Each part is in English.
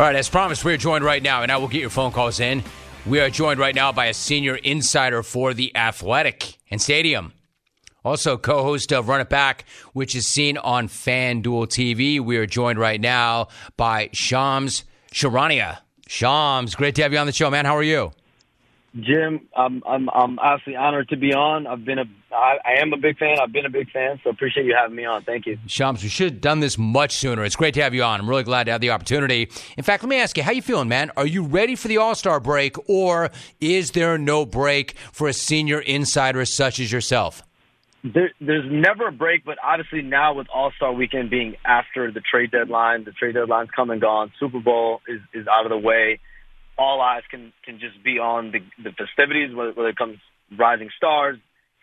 All right, as promised, we are joined right now, and I will get your phone calls in. We are joined right now by a senior insider for The Athletic and Stadium. Also, co host of Run It Back, which is seen on FanDuel TV. We are joined right now by Shams Charania. Shams, great to have you on the show, man. How are you? Jim, I'm I'm I'm absolutely honored to be on. I've been a I, I am a big fan. I've been a big fan, so appreciate you having me on. Thank you. Shams, we should have done this much sooner. It's great to have you on. I'm really glad to have the opportunity. In fact, let me ask you, how you feeling, man? Are you ready for the All-Star break or is there no break for a senior insider such as yourself? There, there's never a break, but obviously now with All Star Weekend being after the trade deadline, the trade deadline's come and gone. Super Bowl is, is out of the way all eyes can can just be on the, the festivities, whether, whether it comes Rising Stars,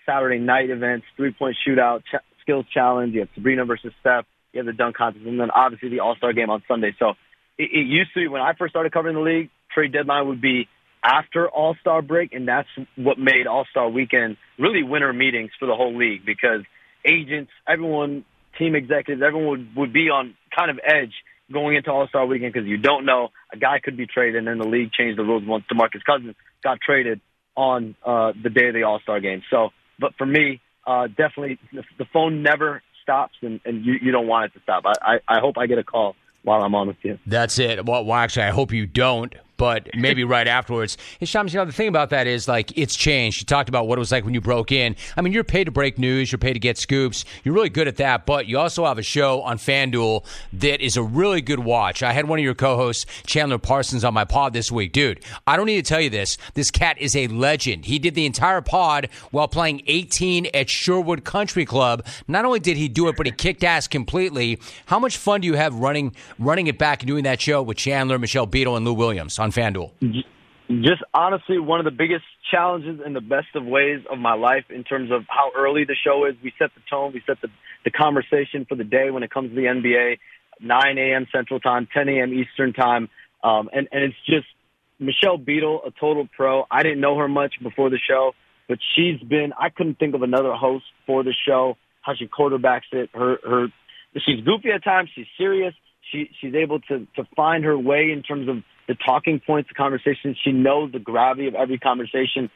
Saturday night events, three point shootout, ch- skills challenge. You have Sabrina versus Steph. You have the dunk contest, and then obviously the All Star game on Sunday. So it, it used to be when I first started covering the league, trade deadline would be after All Star break, and that's what made All Star weekend really winter meetings for the whole league because agents, everyone, team executives, everyone would, would be on kind of edge going into All Star Weekend because you don't know a guy could be traded, and then the league changed the rules once DeMarcus Cousins got traded on uh, the day of the All Star game. So, but for me, uh, definitely the, the phone never stops, and, and you, you don't want it to stop. I, I, I hope I get a call while I'm on with you. That's it. Well, well, actually, I hope you don't but maybe right afterwards. And Shams, you know, the thing about that is like it's changed. You talked about what it was like when you broke in. I mean, you're paid to break news, you're paid to get scoops. You're really good at that, but you also have a show on FanDuel that is a really good watch. I had one of your co-hosts, Chandler Parsons, on my pod this week. Dude, I don't need to tell you this. This cat is a legend. He did the entire pod while playing 18 at Sherwood Country Club. Not only did he do it, but he kicked ass completely. How much fun do you have running running it back and doing that show with Chandler, Michelle Beadle, and Lou Williams on FanDuel? Just honestly, one of the biggest challenges in the best of ways of my life in terms of how early the show is. We set the tone, we set the, the conversation for the day when it comes to the NBA, 9 a.m. Central Time, 10 a.m. Eastern Time. Um, and, and it's just Michelle Beadle, a total pro. I didn't know her much before the show, but she's been, I couldn't think of another host for the show, how she quarterbacks it. Her, her, she's goofy at times, she's serious. She, she's able to, to find her way in terms of the talking points, the conversation. She knows the gravity of every conversation.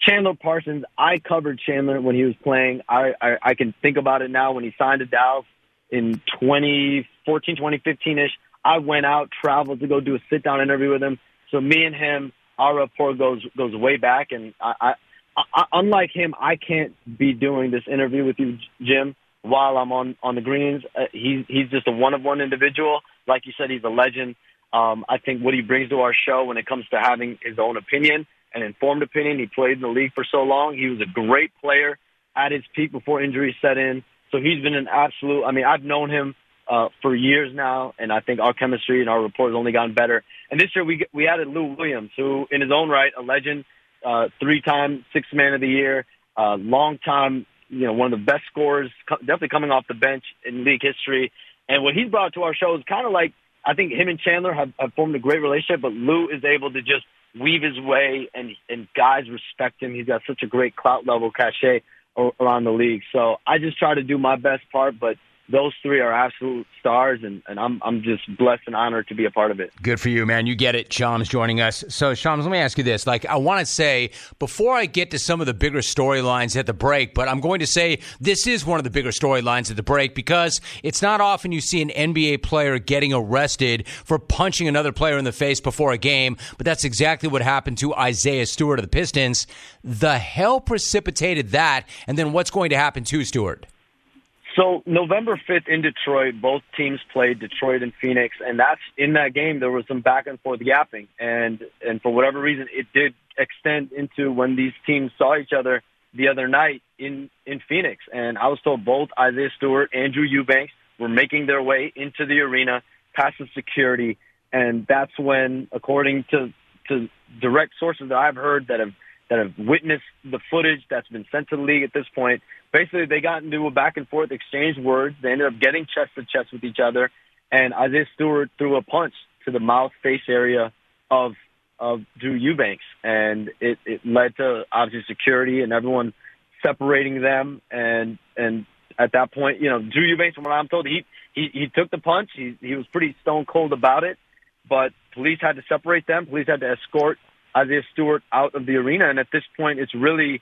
Chandler Parsons, I covered Chandler when he was playing. I, I, I can think about it now when he signed to Dallas in 2014, 2015 ish. I went out, traveled to go do a sit down interview with him. So me and him, our rapport goes goes way back. And I, I, I unlike him, I can't be doing this interview with you, Jim, while I'm on on the greens. Uh, he's he's just a one of one individual. Like you said, he's a legend. Um, I think what he brings to our show when it comes to having his own opinion, an informed opinion. He played in the league for so long. He was a great player at his peak before injuries set in. So he's been an absolute. I mean, I've known him uh, for years now, and I think our chemistry and our rapport has only gotten better. And this year we we added Lou Williams, who in his own right, a legend, uh, three-time Sixth Man of the Year, uh, long-time, you know, one of the best scorers, definitely coming off the bench in league history. And what he's brought to our show is kind of like I think him and Chandler have, have formed a great relationship, but Lou is able to just weave his way, and and guys respect him. He's got such a great clout level cachet around the league. So I just try to do my best part, but those three are absolute stars, and, and I'm I'm just blessed and honored to be a part of it. Good for you, man. You get it. Shams joining us. So, Shams, let me ask you this. Like, I want to say before I get to some of the bigger storylines at the break, but I'm going to say this is one of the bigger storylines at the break because it's not often you see an NBA player getting arrested for punching another player in the face before a game, but that's exactly what happened to Isaiah Stewart of the Pistons. The hell precipitated that, and then what's going to happen to Stewart? So November 5th in Detroit, both teams played Detroit and Phoenix, and that's in that game there was some back and forth yapping, and and for whatever reason it did extend into when these teams saw each other the other night in in Phoenix, and I was told both Isaiah Stewart, Andrew Eubanks were making their way into the arena past the security, and that's when, according to to direct sources that I've heard that have that have witnessed the footage that's been sent to the league at this point. Basically, they got into a back and forth, exchanged words. They ended up getting chest to chest with each other, and Isaiah Stewart threw a punch to the mouth face area of of Drew Eubanks, and it, it led to obviously security and everyone separating them. And and at that point, you know, Drew Eubanks, from what I'm told, he he he took the punch. He he was pretty stone cold about it, but police had to separate them. Police had to escort Isaiah Stewart out of the arena, and at this point, it's really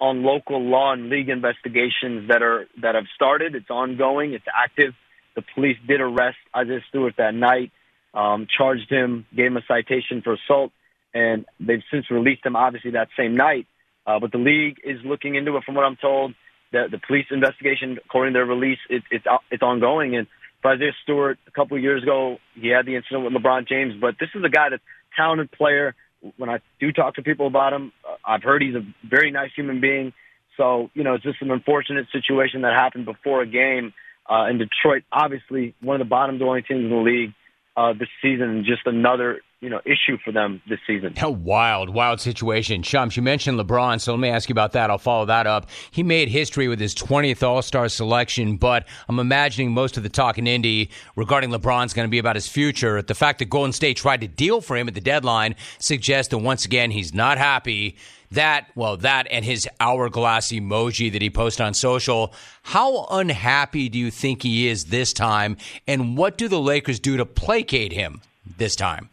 on local law and league investigations that are that have started. It's ongoing. It's active. The police did arrest Isaiah Stewart that night, um, charged him, gave him a citation for assault, and they've since released him. Obviously, that same night. Uh, but the league is looking into it, from what I'm told. The, the police investigation, according to their release, it, it's it's ongoing. And Isaiah Stewart, a couple of years ago, he had the incident with LeBron James. But this is a guy that's talented player. When I do talk to people about him, uh, I've heard he's a very nice human being. So you know, it's just an unfortunate situation that happened before a game uh, in Detroit. Obviously, one of the bottom dwelling teams in the league uh, this season, and just another you know issue for them this season. A wild, wild situation. Shams, you mentioned LeBron, so let me ask you about that. I'll follow that up. He made history with his 20th All Star selection, but I'm imagining most of the talk in Indy regarding LeBron's going to be about his future. The fact that Golden State tried to deal for him at the deadline suggests that once again he's not happy. That, well, that and his hourglass emoji that he posted on social. How unhappy do you think he is this time? And what do the Lakers do to placate him this time?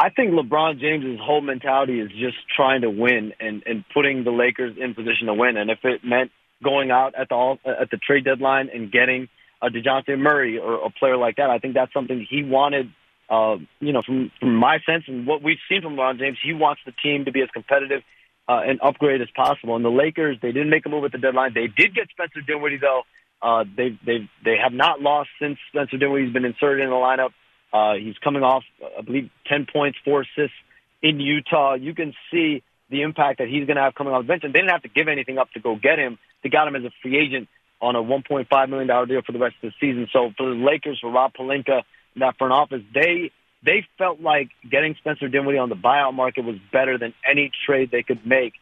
I think LeBron James's whole mentality is just trying to win and and putting the Lakers in position to win. And if it meant going out at the all, at the trade deadline and getting a Dejounte Murray or a player like that, I think that's something he wanted. Uh, you know, from from my sense and what we've seen from LeBron James, he wants the team to be as competitive uh, and upgrade as possible. And the Lakers, they didn't make a move at the deadline. They did get Spencer Dinwiddie though. Uh, they they they have not lost since Spencer Dinwiddie's been inserted in the lineup. Uh, he's coming off, I believe, 10 points, four assists in Utah. You can see the impact that he's going to have coming off the bench. And they didn't have to give anything up to go get him. They got him as a free agent on a $1.5 million deal for the rest of the season. So for the Lakers, for Rob Pelinka, that front office, they they felt like getting Spencer Dinwiddie on the buyout market was better than any trade they could make.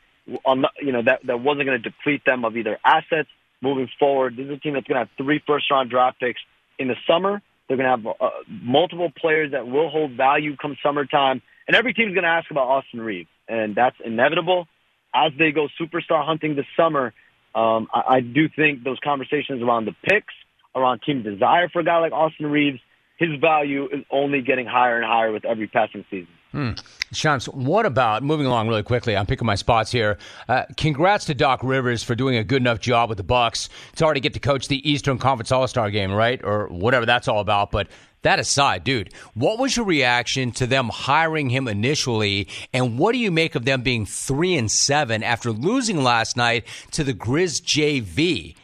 On the, you know that that wasn't going to deplete them of either assets moving forward. This is a team that's going to have three first round draft picks in the summer they're going to have uh, multiple players that will hold value come summertime. And every team's going to ask about Austin Reaves, And that's inevitable. As they go superstar hunting this summer, um, I, I do think those conversations around the picks, around team desire for a guy like Austin Reaves, his value is only getting higher and higher with every passing season. Hmm. Shams, what about moving along really quickly? I'm picking my spots here. Uh, congrats to Doc Rivers for doing a good enough job with the Bucks. It's already get to coach the Eastern Conference All Star game, right, or whatever that's all about. But that aside, dude, what was your reaction to them hiring him initially, and what do you make of them being three and seven after losing last night to the Grizz JV?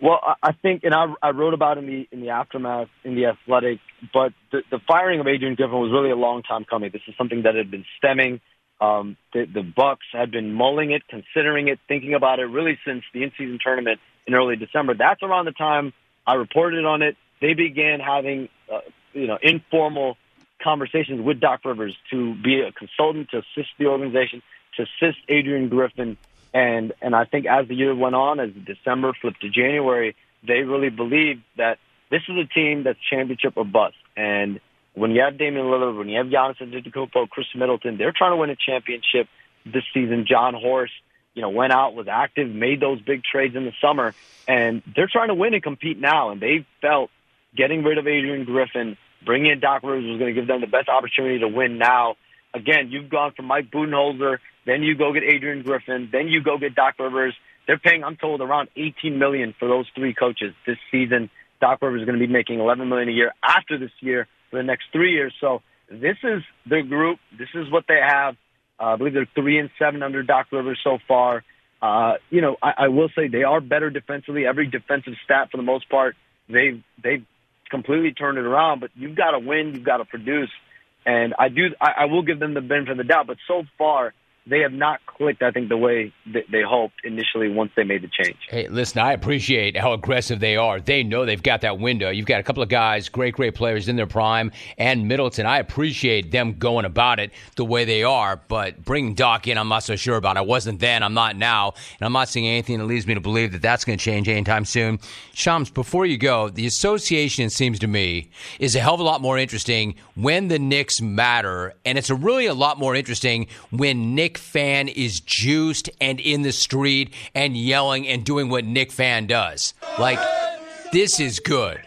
Well, I think, and I, I wrote about in the in the aftermath in the Athletic, but the, the firing of Adrian Griffin was really a long time coming. This is something that had been stemming. Um, the, the Bucks had been mulling it, considering it, thinking about it, really since the in-season tournament in early December. That's around the time I reported on it. They began having, uh, you know, informal conversations with Doc Rivers to be a consultant to assist the organization, to assist Adrian Griffin and and I think as the year went on, as December flipped to January, they really believed that this is a team that's championship or bust. And when you have Damian Lillard, when you have Giannis Antetokounmpo, Khris Middleton, they're trying to win a championship this season. Jon Horst, you know, went out, was active, made those big trades in the summer, and they're trying to win and compete now. And they felt getting rid of Adrian Griffin, bringing in Doc Rivers was going to give them the best opportunity to win now. Again, you've gone from Mike Budenholzer then you go get Adrian Griffin. Then you go get Doc Rivers. They're paying, I'm told, around 18 million for those three coaches this season. Doc Rivers is going to be making 11 million a year after this year for the next three years. So this is their group. This is what they have. Uh, I believe they're three and seven under Doc Rivers so far. Uh, you know, I, I will say they are better defensively. Every defensive stat, for the most part, they've they've completely turned it around. But you've got to win. You've got to produce. And I do. I, I will give them the benefit of the doubt. But so far, they have not clicked, I think, the way they hoped initially once they made the change. Hey, listen, I appreciate how aggressive they are. They know they've got that window. You've got a couple of guys, great, great players in their prime, and Middleton. I appreciate them going about it the way they are, but bringing Doc in, I'm not so sure about. I wasn't then, I'm not now, and I'm not seeing anything that leads me to believe that that's going to change anytime soon. Shams, before you go, the association, it seems to me, is a hell of a lot more interesting when the Knicks matter, and it's a really a lot more interesting when Knick Knick fan is juiced and in the street and yelling and doing what Knick fan does. Like, this is good.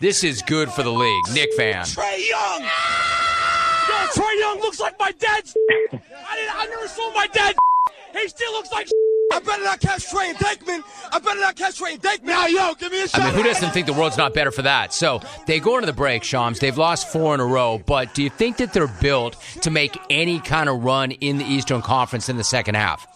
This is good for the league. Knick fan. Trae Young. Yo, Trae Young looks like my dad's. I. I never saw my dad. He still looks like. I better not catch Trey and Dakeman. I better not catch Trey and Dakeman. Now, yo, give me a shot. I mean, who doesn't think the world's not better for that? So they go into the break, Shams. They've lost four in a row, but do you think that they're built to make any kind of run in the Eastern Conference in the second half?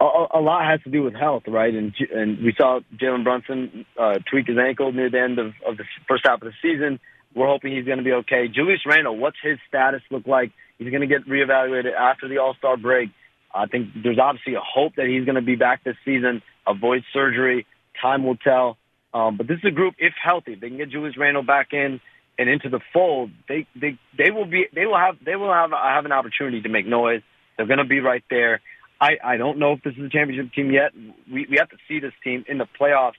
A, a lot has to do with health, right? And and we saw Jalen Brunson uh, tweak his ankle near the end of, of the first half of the season. We're hoping he's going to be okay. Julius Randle, what's his status look like? He's going to get reevaluated after the All Star break. I think there's obviously a hope that he's going to be back this season, avoid surgery. Time will tell. Um, but this is a group, if healthy, they can get Julius Randle back in and into the fold. They they they will be they will have they will have have an opportunity to make noise. They're going to be right there. I I don't know if this is a championship team yet. We we have to see this team in the playoffs.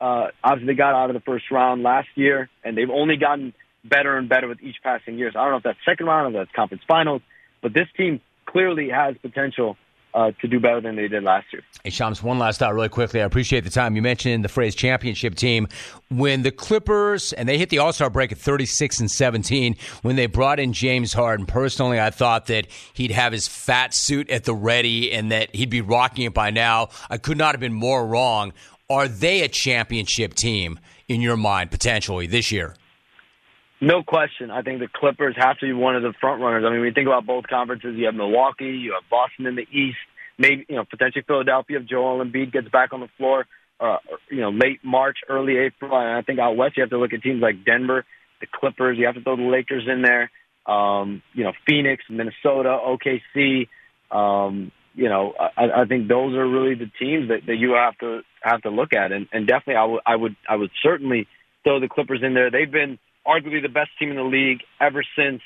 Uh, obviously, they got out of the first round last year, and they've only gotten better and better with each passing year. So I don't know if that's second round or that's conference finals, but this team clearly has potential uh, to do better than they did last year. Hey, Shams, one last thought really quickly. I appreciate the time. You mentioned the phrase championship team. When the Clippers, and they hit the All Star break at 36 and 17, when they brought in James Harden, personally, I thought that he'd have his fat suit at the ready and that he'd be rocking it by now. I could not have been more wrong. Are they a championship team in your mind, potentially, this year? No question. I think the Clippers have to be one of the front runners. I mean, when you think about both conferences, you have Milwaukee, you have Boston in the East, maybe you know potentially Philadelphia if Joel Embiid gets back on the floor. Uh, you know, late March, early April. And I think out west, you have to look at teams like Denver, the Clippers. You have to throw the Lakers in there. Um, you know, Phoenix, Minnesota, OKC. Um, you know, I, I think those are really the teams that, that you have to have to look at, and, and definitely, I would, I would, I would certainly throw the Clippers in there. They've been arguably the best team in the league ever since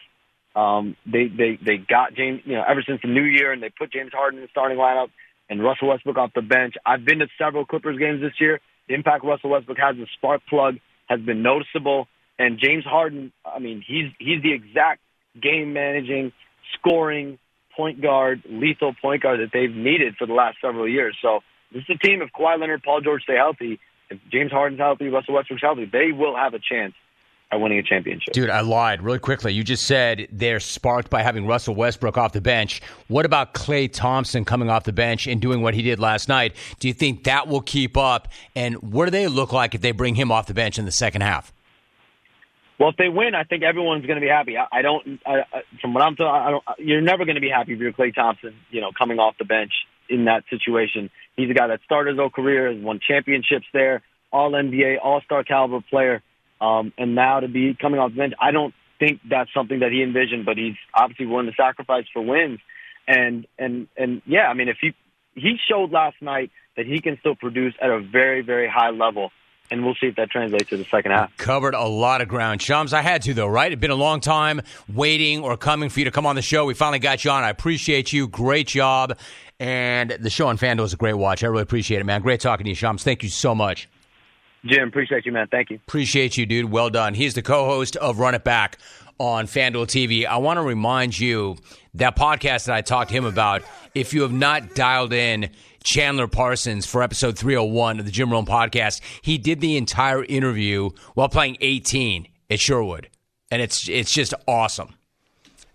um, they they they got James. You know, ever since the new year, and they put James Harden in the starting lineup and Russell Westbrook off the bench. I've been to several Clippers games this year. The impact Russell Westbrook has, the spark plug, has been noticeable. And James Harden, I mean, he's he's the exact game managing, scoring point guard, lethal point guard that they've needed for the last several years. So this is a team. If Kawhi Leonard, Paul George stay healthy, if James Harden's healthy, Russell Westbrook's healthy, they will have a chance winning a championship. Dude, I lied really quickly. You just said they're sparked by having Russell Westbrook off the bench. What about Klay Thompson coming off the bench and doing what he did last night? Do you think that will keep up? And what do they look like if they bring him off the bench in the second half? Well, if they win, I think everyone's going to be happy. I, I don't, I, from what I'm told, I don't. You're never going to be happy if you're Klay Thompson, you know, coming off the bench in that situation. He's a guy that started his whole career, has won championships there, All NBA, All Star caliber player. Um, and now to be coming off the bench, I don't think that's something that he envisioned, but he's obviously willing to sacrifice for wins. And, and, and yeah, I mean, if he, he showed last night that he can still produce at a very, very high level. And we'll see if that translates to the second half. Covered a lot of ground. Shams, I had to, though, right? It's been a long time waiting or coming for you to come on the show. We finally got you on. I appreciate you. Great job. And the show on FanDuel is a great watch. I really appreciate it, man. Great talking to you, Shams. Thank you so much. Jim, appreciate you, man. Thank you. Appreciate you, dude. Well done. He's the co host of Run It Back on FanDuel TV. I want to remind you that podcast that I talked to him about, if you have not dialed in Chandler Parsons for episode 301 of the Jim Rome podcast, he did the entire interview while playing 18 at Sherwood. And it's it's just awesome.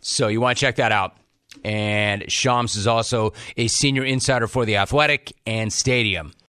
So you want to check that out. And Shams is also a senior insider for The Athletic and Stadium.